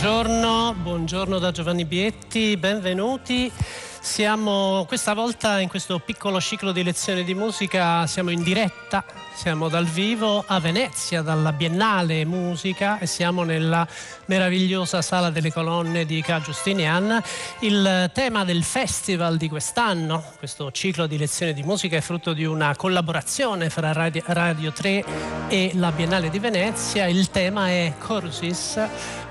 Buongiorno, buongiorno da Giovanni Bietti, benvenuti. Siamo questa volta in questo piccolo ciclo di lezioni di musica, siamo in diretta, siamo dal vivo a Venezia, dalla Biennale Musica e siamo nella meravigliosa Sala delle Colonne di Ca Giustinian. Il tema del festival di quest'anno, questo ciclo di lezioni di musica è frutto di una collaborazione fra Radio, Radio 3 e la Biennale di Venezia. Il tema è Chorusis,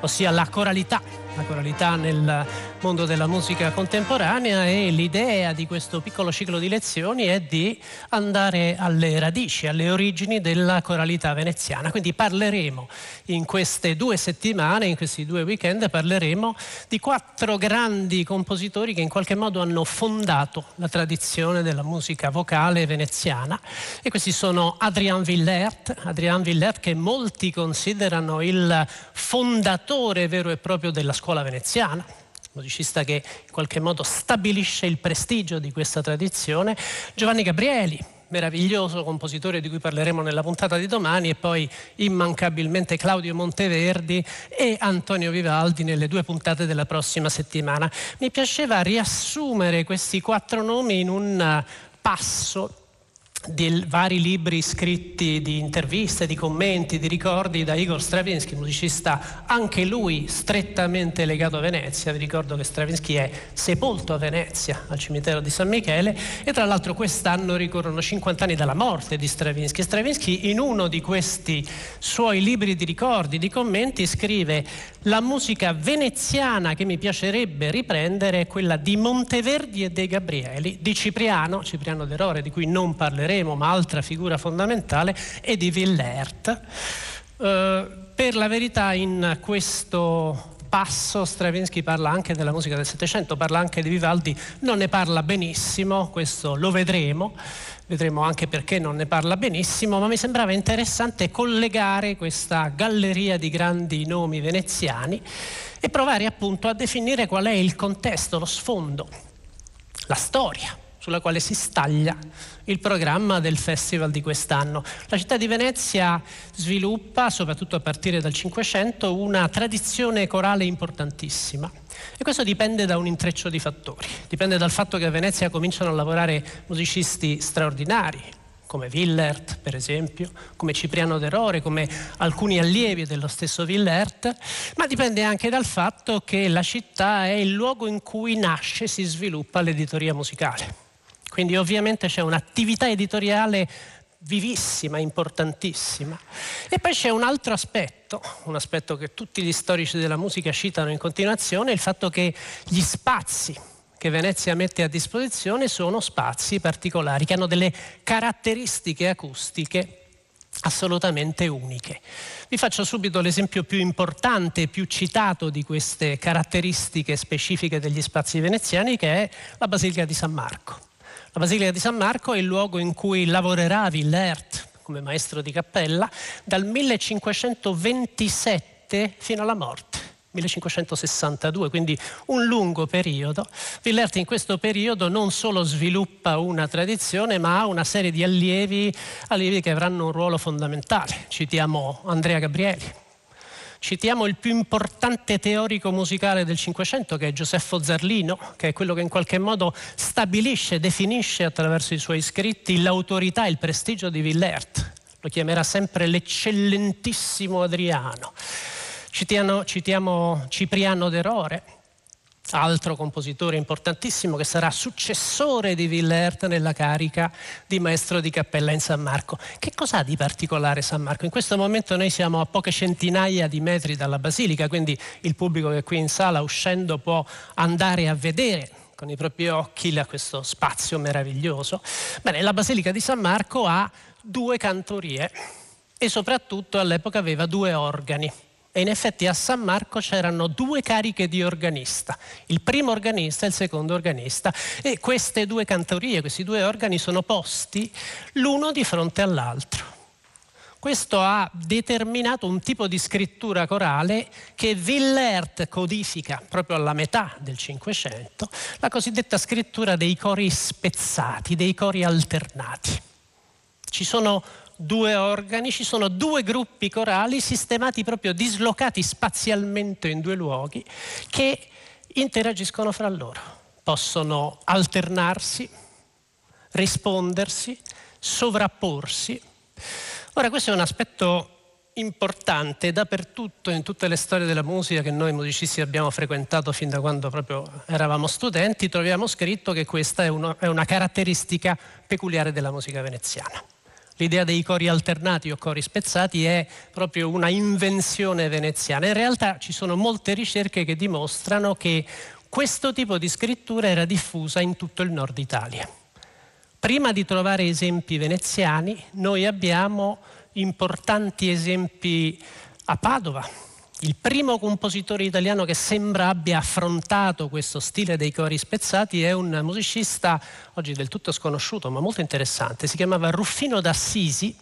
ossia la coralità la coralità nel mondo della musica contemporanea e l'idea di questo piccolo ciclo di lezioni è di andare alle radici, alle origini della coralità veneziana. Quindi parleremo in queste due settimane, in questi due weekend, parleremo di quattro grandi compositori che in qualche modo hanno fondato la tradizione della musica vocale veneziana e questi sono Adrian Villert, Adrian Villert che molti considerano il fondatore vero e proprio della scuola veneziana, musicista che in qualche modo stabilisce il prestigio di questa tradizione, Giovanni Gabrieli, meraviglioso compositore di cui parleremo nella puntata di domani e poi immancabilmente Claudio Monteverdi e Antonio Vivaldi nelle due puntate della prossima settimana. Mi piaceva riassumere questi quattro nomi in un passo di vari libri scritti di interviste, di commenti, di ricordi da Igor Stravinsky, musicista anche lui strettamente legato a Venezia. Vi ricordo che Stravinsky è sepolto a Venezia, al cimitero di San Michele, e tra l'altro quest'anno ricorrono 50 anni dalla morte di Stravinsky. Stravinsky in uno di questi suoi libri di ricordi, di commenti, scrive la musica veneziana che mi piacerebbe riprendere è quella di Monteverdi e De Gabrieli, di Cipriano, Cipriano d'Erore, di cui non parleremo parleremo, ma altra figura fondamentale, è di Villert. Eh, per la verità in questo passo Stravinsky parla anche della musica del Settecento, parla anche di Vivaldi, non ne parla benissimo, questo lo vedremo, vedremo anche perché non ne parla benissimo, ma mi sembrava interessante collegare questa galleria di grandi nomi veneziani e provare appunto a definire qual è il contesto, lo sfondo, la storia sulla quale si staglia il programma del festival di quest'anno. La città di Venezia sviluppa, soprattutto a partire dal Cinquecento, una tradizione corale importantissima. E questo dipende da un intreccio di fattori. Dipende dal fatto che a Venezia cominciano a lavorare musicisti straordinari, come Willert per esempio, come Cipriano d'Erore, come alcuni allievi dello stesso Willert, ma dipende anche dal fatto che la città è il luogo in cui nasce e si sviluppa l'editoria musicale. Quindi ovviamente c'è un'attività editoriale vivissima, importantissima. E poi c'è un altro aspetto, un aspetto che tutti gli storici della musica citano in continuazione, il fatto che gli spazi che Venezia mette a disposizione sono spazi particolari, che hanno delle caratteristiche acustiche assolutamente uniche. Vi faccio subito l'esempio più importante più citato di queste caratteristiche specifiche degli spazi veneziani, che è la Basilica di San Marco. La Basilica di San Marco è il luogo in cui lavorerà Villert come maestro di cappella dal 1527 fino alla morte. 1562, quindi un lungo periodo. Villert in questo periodo non solo sviluppa una tradizione, ma ha una serie di allievi, allievi che avranno un ruolo fondamentale. Citiamo Andrea Gabrieli, Citiamo il più importante teorico musicale del Cinquecento, che è Giuseppe Zarlino, che è quello che in qualche modo stabilisce, definisce attraverso i suoi scritti l'autorità e il prestigio di Villert. Lo chiamerà sempre l'eccellentissimo Adriano. Citiamo, citiamo Cipriano d'Erore, altro compositore importantissimo che sarà successore di Villert nella carica di maestro di cappella in San Marco. Che cos'ha di particolare San Marco? In questo momento noi siamo a poche centinaia di metri dalla basilica, quindi il pubblico che è qui in sala uscendo può andare a vedere con i propri occhi questo spazio meraviglioso. Bene, la basilica di San Marco ha due cantorie e soprattutto all'epoca aveva due organi e in effetti a San Marco c'erano due cariche di organista, il primo organista e il secondo organista e queste due cantorie, questi due organi sono posti l'uno di fronte all'altro. Questo ha determinato un tipo di scrittura corale che Villert codifica proprio alla metà del Cinquecento, la cosiddetta scrittura dei cori spezzati, dei cori alternati. Ci sono due organi, ci sono due gruppi corali sistemati proprio dislocati spazialmente in due luoghi che interagiscono fra loro. Possono alternarsi, rispondersi, sovrapporsi. Ora questo è un aspetto importante dappertutto in tutte le storie della musica che noi musicisti abbiamo frequentato fin da quando proprio eravamo studenti, troviamo scritto che questa è, uno, è una caratteristica peculiare della musica veneziana. L'idea dei cori alternati o cori spezzati è proprio una invenzione veneziana. In realtà ci sono molte ricerche che dimostrano che questo tipo di scrittura era diffusa in tutto il nord Italia. Prima di trovare esempi veneziani, noi abbiamo importanti esempi a Padova, il primo compositore italiano che sembra abbia affrontato questo stile dei cori spezzati è un musicista oggi del tutto sconosciuto ma molto interessante, si chiamava Ruffino d'Assisi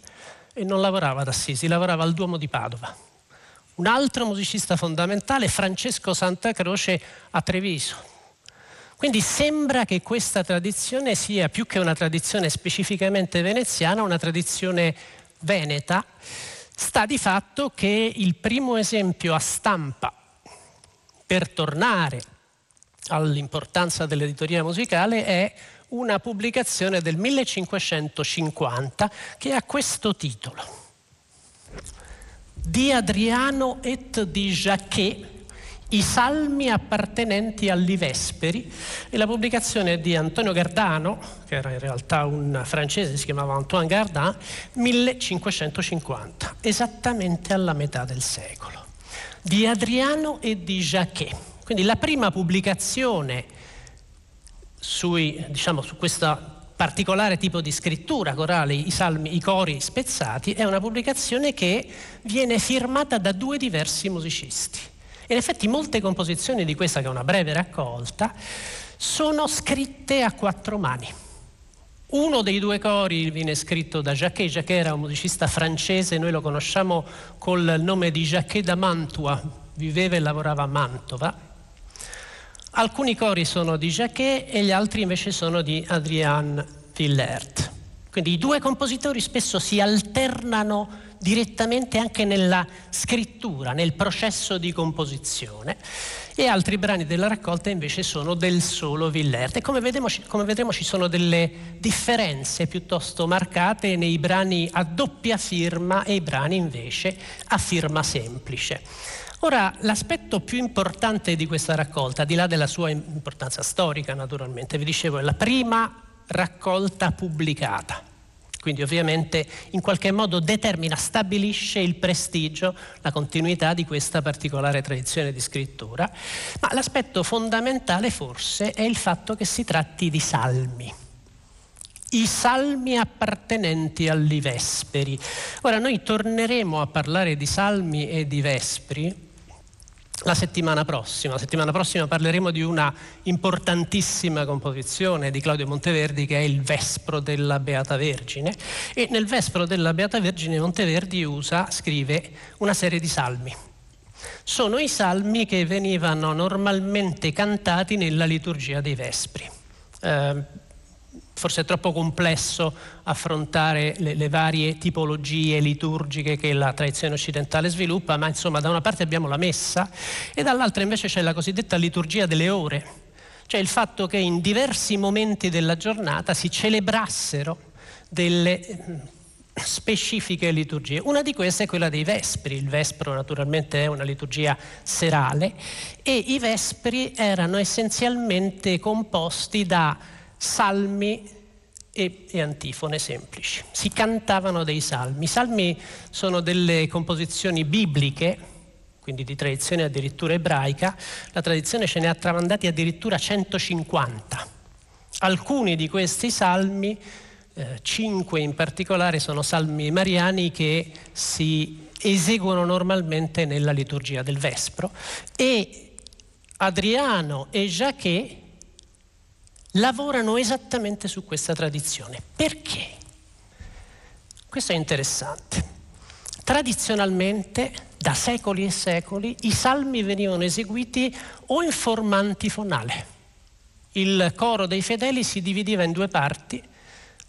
e non lavorava ad Assisi, lavorava al Duomo di Padova. Un altro musicista fondamentale, Francesco Santa Croce a Treviso. Quindi sembra che questa tradizione sia più che una tradizione specificamente veneziana, una tradizione veneta Sta di fatto che il primo esempio a stampa per tornare all'importanza dell'editoria musicale è una pubblicazione del 1550 che ha questo titolo. Di Adriano et di Jacquet i salmi appartenenti agli Vesperi e la pubblicazione di Antonio Gardano, che era in realtà un francese, si chiamava Antoine Gardin, 1550, esattamente alla metà del secolo, di Adriano e di Jacquet. Quindi la prima pubblicazione sui, diciamo, su questo particolare tipo di scrittura corale, i salmi, i cori spezzati, è una pubblicazione che viene firmata da due diversi musicisti in effetti molte composizioni di questa, che è una breve raccolta, sono scritte a quattro mani. Uno dei due cori viene scritto da Jacquet, Jacquet era un musicista francese, noi lo conosciamo col nome di Jacquet da Mantua, viveva e lavorava a Mantova. Alcuni cori sono di Jacquet e gli altri invece sono di Adrien Villert. Quindi i due compositori spesso si alternano direttamente anche nella scrittura, nel processo di composizione e altri brani della raccolta invece sono del solo Villert. E come, vedremo, come vedremo ci sono delle differenze piuttosto marcate nei brani a doppia firma e i brani invece a firma semplice. Ora, l'aspetto più importante di questa raccolta, al di là della sua importanza storica naturalmente, vi dicevo, è la prima raccolta pubblicata quindi ovviamente in qualche modo determina, stabilisce il prestigio, la continuità di questa particolare tradizione di scrittura, ma l'aspetto fondamentale forse è il fatto che si tratti di salmi. I salmi appartenenti agli vesperi. Ora noi torneremo a parlare di salmi e di vespri la settimana prossima. La settimana prossima parleremo di una importantissima composizione di Claudio Monteverdi che è il Vespro della Beata Vergine e nel Vespro della Beata Vergine Monteverdi usa, scrive una serie di salmi. Sono i salmi che venivano normalmente cantati nella liturgia dei Vespri. Eh, forse è troppo complesso affrontare le, le, varie tipologie liturgiche che la tradizione occidentale sviluppa, ma insomma da una parte abbiamo la messa e dall'altra invece c'è la cosiddetta liturgia delle ore, cioè il fatto che in diversi momenti della giornata si celebrassero delle mm, specifiche liturgie. Una di queste è quella dei Vespri. Il Vespro naturalmente è una liturgia serale e i Vespri erano essenzialmente composti da salmi e, e, antifone semplici. Si cantavano dei salmi. I salmi sono delle composizioni bibliche, quindi di tradizione addirittura ebraica. La tradizione ce ne ha tramandati addirittura 150. Alcuni di questi salmi, eh, cinque in particolare, sono salmi mariani che si eseguono normalmente nella liturgia del Vespro e Adriano e Jacquet lavorano esattamente su questa tradizione. Perché? Questo è interessante. Tradizionalmente, da secoli e secoli, i salmi venivano eseguiti o in forma antifonale. Il coro dei fedeli si divideva in due parti,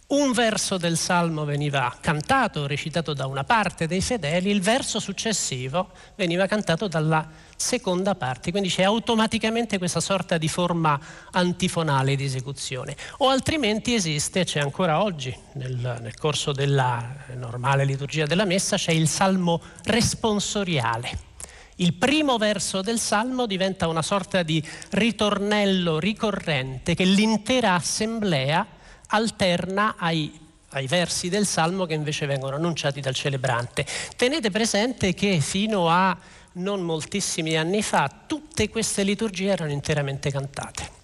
un verso del salmo veniva cantato, recitato da una parte dei fedeli, il verso successivo veniva cantato dalla seconda parte, quindi c'è automaticamente questa sorta di forma antifonale di esecuzione. O altrimenti esiste, c'è ancora oggi, nel, nel corso della normale liturgia della messa, c'è il salmo responsoriale. Il primo verso del salmo diventa una sorta di ritornello ricorrente che l'intera assemblea alterna ai, ai versi del Salmo che invece vengono annunciati dal celebrante. Tenete presente che fino a non moltissimi anni fa tutte queste liturgie erano interamente cantate.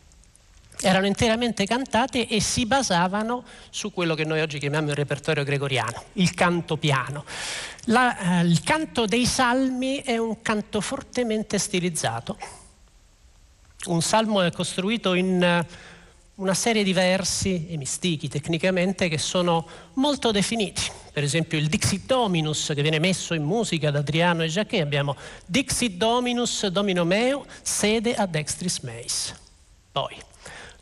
Erano interamente cantate e si basavano su quello che noi oggi chiamiamo il repertorio gregoriano, il canto piano. La, eh, il canto dei salmi è un canto fortemente stilizzato. Un salmo è costruito in una serie di versi emistichi tecnicamente che sono molto definiti. Per esempio il Dixit Dominus che viene messo in musica da Adriano e Jacquet, abbiamo Dixit Dominus Domino meo sede ad extris meis. Poi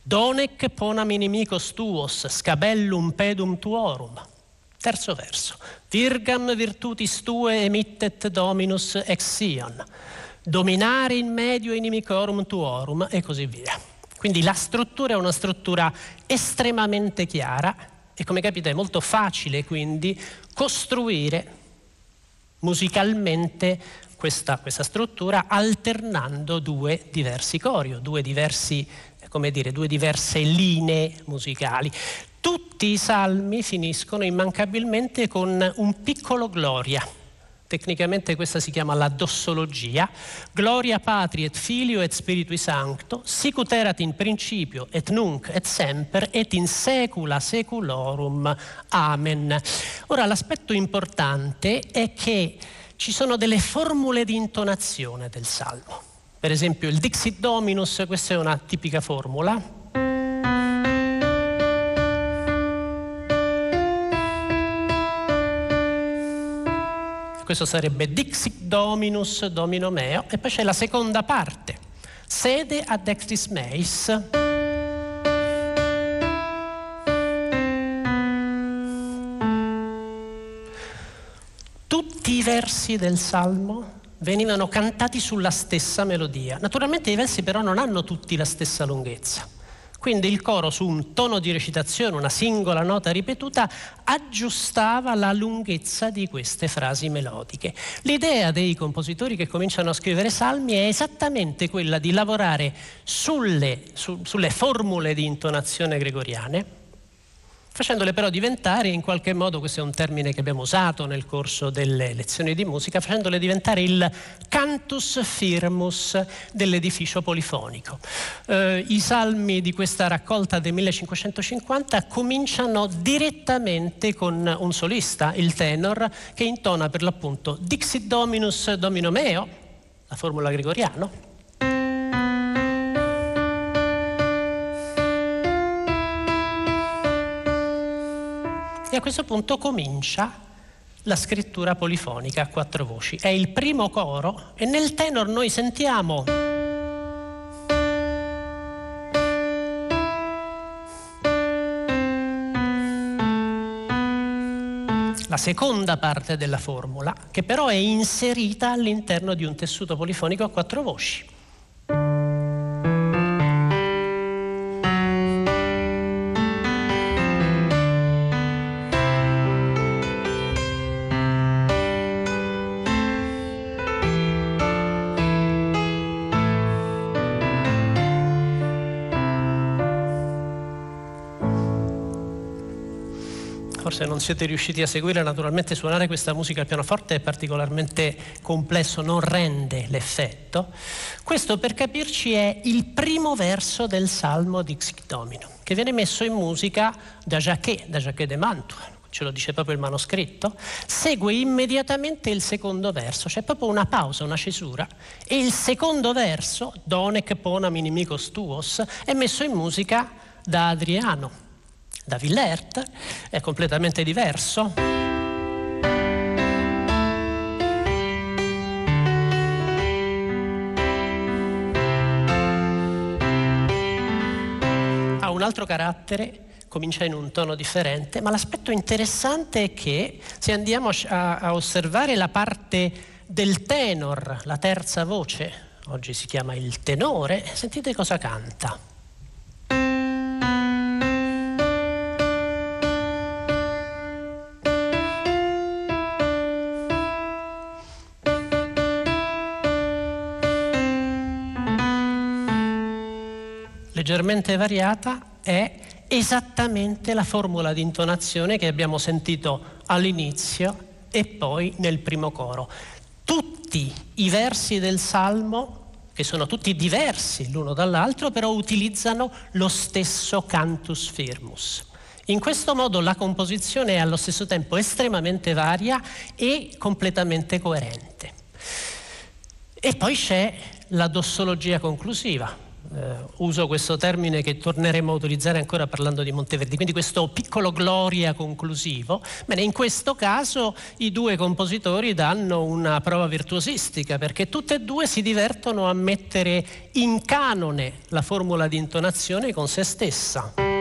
Donec ponam inimicos tuos scabellum pedum tuorum. Terzo verso. Virgam virtutis tue emittet Dominus ex Sion. Dominare in medio inimicorum tuorum e così via. Quindi la struttura è una struttura estremamente chiara e come capite è molto facile quindi costruire musicalmente questa, questa struttura alternando due diversi cori o due, diversi, dire, due diverse linee musicali. Tutti i salmi finiscono immancabilmente con un piccolo gloria Tecnicamente questa si chiama la dossologia. Gloria Patri et Filio et Spiritui Sancto, sicut erat in principio et nunc et semper et in secula seculorum. Amen. Ora l'aspetto importante è che ci sono delle formule di intonazione del salmo. Per esempio il Dixit Dominus, questa è una tipica formula, questo sarebbe Dixit Dominus Domino meo, e poi c'è la seconda parte, sede ad extris meis. Tutti i versi del Salmo venivano cantati sulla stessa melodia. Naturalmente i versi però non hanno tutti la stessa lunghezza. Quindi il coro su un tono di recitazione, una singola nota ripetuta, aggiustava la lunghezza di queste frasi melodiche. L'idea dei compositori che cominciano a scrivere salmi è esattamente quella di lavorare sulle, su, sulle formule di intonazione gregoriane facendole però diventare in qualche modo, questo è un termine che abbiamo usato nel corso delle lezioni di musica, facendole diventare il cantus firmus dell'edificio polifonico. Eh, I salmi di questa raccolta del 1550 cominciano direttamente con un solista, il tenor, che intona per l'appunto Dixit Dominus Domino meo, la formula gregoriano, E a questo punto comincia la scrittura polifonica a quattro voci. È il primo coro e nel tenor noi sentiamo la seconda parte della formula, che però è inserita all'interno di un tessuto polifonico a quattro voci. Siete riusciti a seguire, naturalmente suonare questa musica al pianoforte è particolarmente complesso, non rende l'effetto. Questo per capirci è il primo verso del Salmo di Domino, che viene messo in musica da Jacquet, da Jacquet de Mantua, ce lo dice proprio il manoscritto, segue immediatamente il secondo verso, c'è proprio una pausa, una cesura, e il secondo verso, Donec ponam inimicos tuos, è messo in musica da Adriano, da Villert è completamente diverso. Ha un altro carattere comincia in un tono differente, ma l'aspetto interessante è che se andiamo a, a osservare la parte del tenor, la terza voce, oggi si chiama il tenore, sentite cosa canta. Leggermente variata è esattamente la formula di intonazione che abbiamo sentito all'inizio e poi nel primo coro. Tutti i versi del Salmo, che sono tutti diversi l'uno dall'altro, però utilizzano lo stesso cantus firmus. In questo modo la composizione è allo stesso tempo estremamente varia e completamente coerente. E poi c'è la dossologia conclusiva, eh, uso questo termine che torneremo a utilizzare ancora parlando di Monteverdi, quindi questo piccolo gloria conclusivo. Bene, in questo caso i due compositori danno una prova virtuosistica perché tutte e due si divertono a mettere in canone la formula di intonazione con se stessa.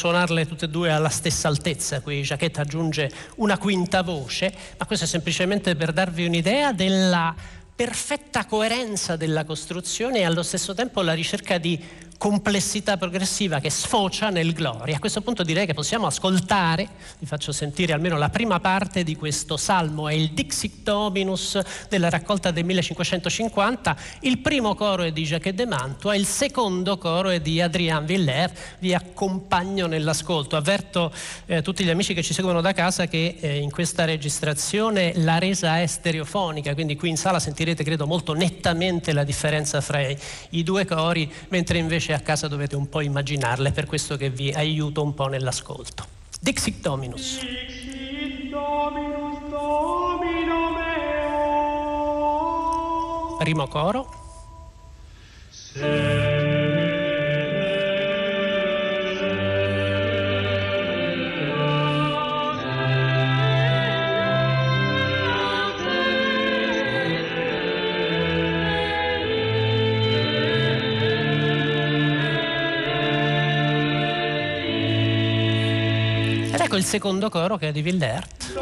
Suonarle tutte e due alla stessa altezza, qui Jacquet aggiunge una quinta voce, ma questo è semplicemente per darvi un'idea della perfetta coerenza della costruzione e allo stesso tempo la ricerca di complessità progressiva che sfocia nel gloria. A questo punto direi che possiamo ascoltare, vi faccio sentire almeno la prima parte di questo salmo, è il Dixit Dominus della raccolta del 1550, il primo coro è di Jacques de Mantua, il secondo coro è di Adrien Villers, vi accompagno nell'ascolto. Avverto eh, tutti gli amici che ci seguono da casa che eh, in questa registrazione la resa è stereofonica, quindi qui in sala sentirete credo molto nettamente la differenza fra i, due cori, mentre invece invece a casa dovete un po' immaginarle, per questo che vi aiuto un po' nell'ascolto. Dixit Dominus. Dixit Dominus, Domino meo. Primo coro. Se ecco il secondo coro che è di Villert.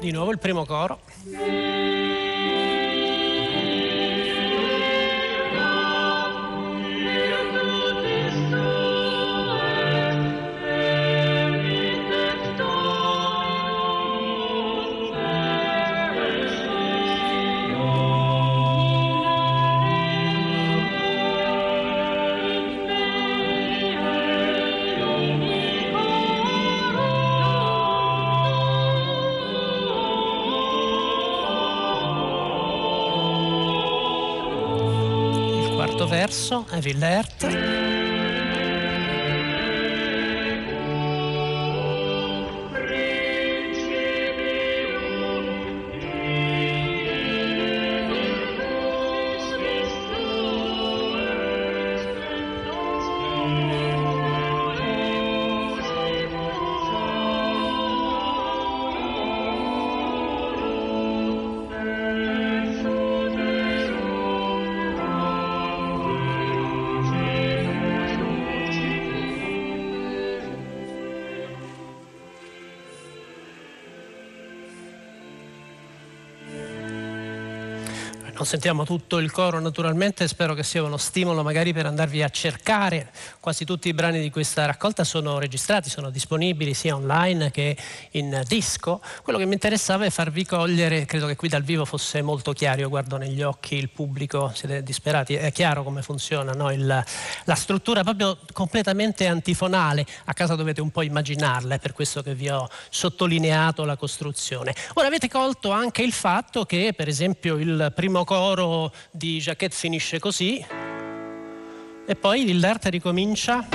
Di nuovo il primo coro. Verso è Villert. Non sentiamo tutto il coro naturalmente, spero che sia uno stimolo magari per andarvi a cercare. Quasi tutti i brani di questa raccolta sono registrati, sono disponibili sia online che in disco. Quello che mi interessava è farvi cogliere, credo che qui dal vivo fosse molto chiaro, io guardo negli occhi il pubblico, siete disperati, è chiaro come funziona no? il, la struttura proprio completamente antifonale, a casa dovete un po' immaginarla, è per questo che vi ho sottolineato la costruzione. Ora avete colto anche il fatto che per esempio il primo coro di Jacquette finisce così e poi Villert ricomincia,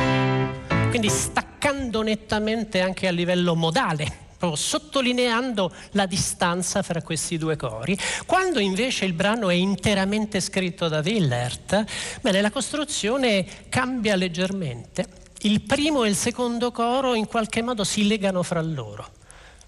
quindi staccando nettamente anche a livello modale sottolineando la distanza fra questi due cori. Quando invece il brano è interamente scritto da Willert, bene, la costruzione cambia leggermente. Il primo e il secondo coro in qualche modo si legano fra loro.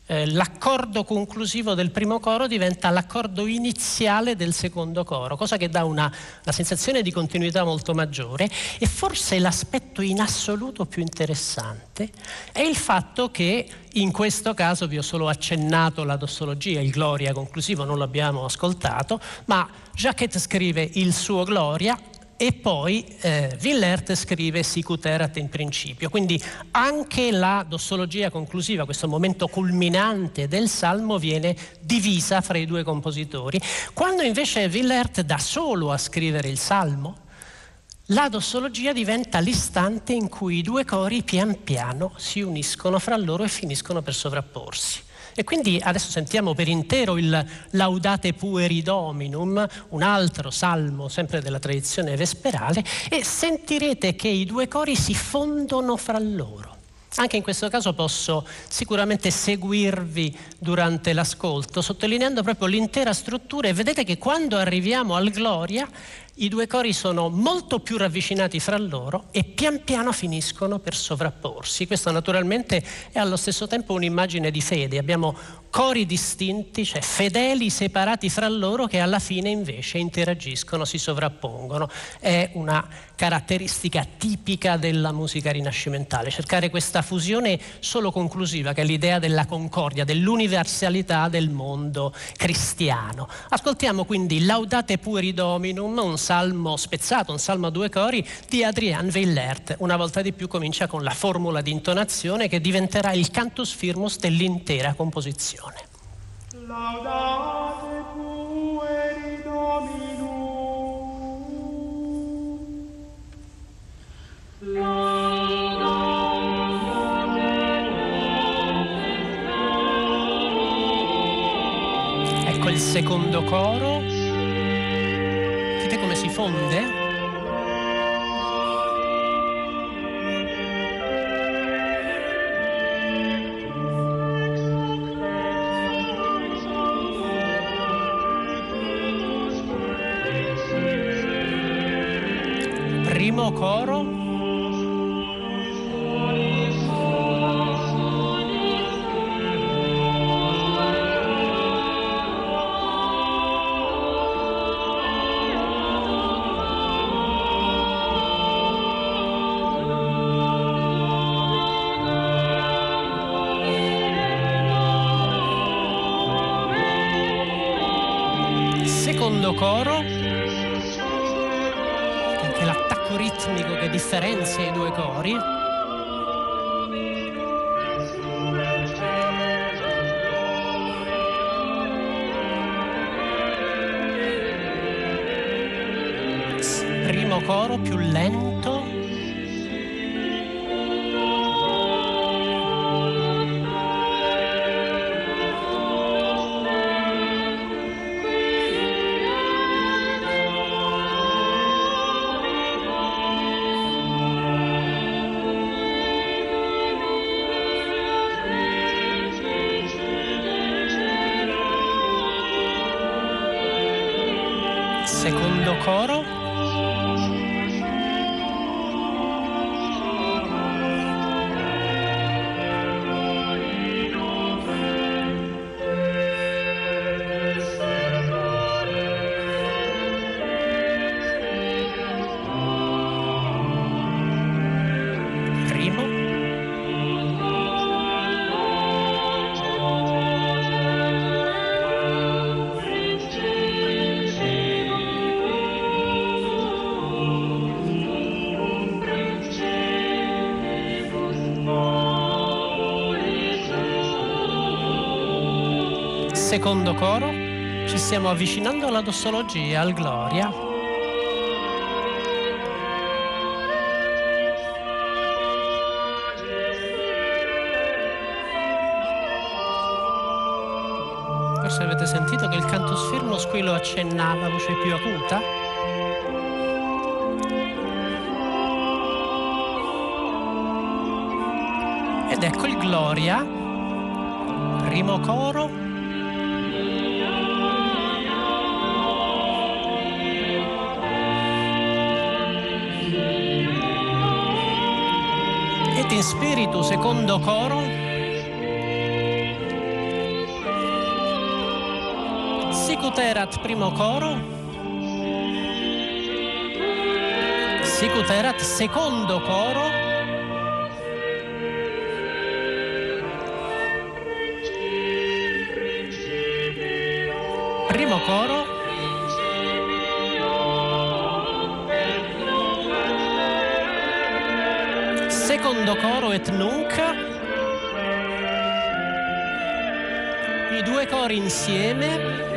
Eh, l'accordo conclusivo del primo coro diventa l'accordo iniziale del secondo coro, cosa che dà una, una, sensazione di continuità molto maggiore e forse l'aspetto in assoluto più interessante è il fatto che in questo caso vi ho solo accennato la dossologia, il Gloria conclusivo non l'abbiamo ascoltato, ma Jacquet scrive il suo Gloria e poi eh, Villert scrive Sicut erat in principio. Quindi anche la dossologia conclusiva, questo momento culminante del salmo, viene divisa fra i due compositori. Quando invece Villert da solo a scrivere il salmo, la dossologia diventa l'istante in cui i due cori pian piano si uniscono fra loro e finiscono per sovrapporsi. E quindi adesso sentiamo per intero il Laudate Pueri Dominum, un altro salmo sempre della tradizione vesperale, e sentirete che i due cori si fondono fra loro. Anche in questo caso posso sicuramente seguirvi durante l'ascolto, sottolineando proprio l'intera struttura e vedete che quando arriviamo al Gloria i due cori sono molto più ravvicinati fra loro e pian piano finiscono per sovrapporsi. Questo naturalmente è allo stesso tempo un'immagine di fede. Abbiamo cori distinti, cioè fedeli separati fra loro che alla fine invece interagiscono, si sovrappongono. È una caratteristica tipica della musica rinascimentale, cercare questa fusione solo conclusiva, che è l'idea della concordia, dell'universalità del mondo cristiano. Ascoltiamo quindi Laudate Pueri Dominum, un salmo spezzato, un salmo a due cori di Adrien Veillert. Una volta di più comincia con la formula di intonazione che diventerà il cantus firmus dell'intera composizione. Laudate pueri Dominum. Ecco il secondo coro si fonde? Primo ritmico che differenzia i due cori. Primo coro più secondo coro, ci stiamo avvicinando alla dossologia, al Gloria. Forse avete sentito che il canto sfermo squillo accennava voce più acuta? Ed ecco il Gloria, primo coro, in spiritu, secondo coro. Sicuterat, primo coro. Sicuterat, secondo coro. Primo coro. Secondo coro et nunc. I due cori insieme.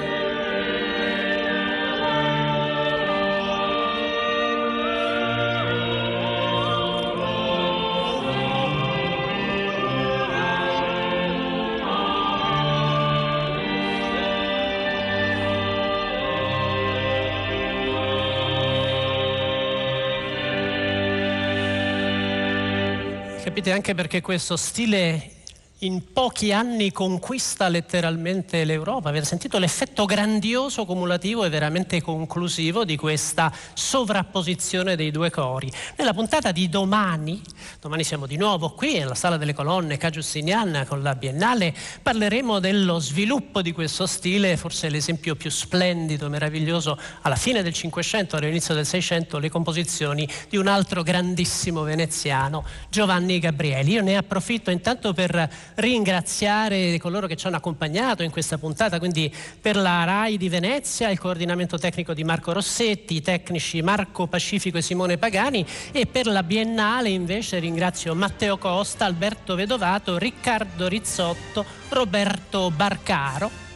Capite anche perché questo stile in pochi anni conquista letteralmente l'Europa. Avete sentito l'effetto grandioso, cumulativo e veramente conclusivo di questa sovrapposizione dei due cori. Nella puntata di domani, domani siamo di nuovo qui nella Sala delle Colonne Ca' Giustinian con la Biennale, parleremo dello sviluppo di questo stile, forse l'esempio più splendido, meraviglioso, alla fine del Cinquecento, all'inizio del Seicento, le composizioni di un altro grandissimo veneziano, Giovanni Gabrieli. Io ne approfitto intanto per ringraziare coloro che ci hanno accompagnato in questa puntata, quindi per la RAI di Venezia, il coordinamento tecnico di Marco Rossetti, i tecnici Marco Pacifico e Simone Pagani e per la Biennale invece ringrazio Matteo Costa, Alberto Vedovato, Riccardo Rizzotto, Roberto Barcaro.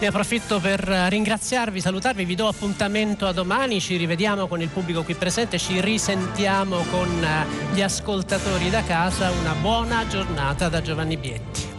Ne approfitto per ringraziarvi, salutarvi, vi do appuntamento a domani, ci rivediamo con il pubblico qui presente, ci risentiamo con gli ascoltatori da casa, una buona giornata da Giovanni Bietti.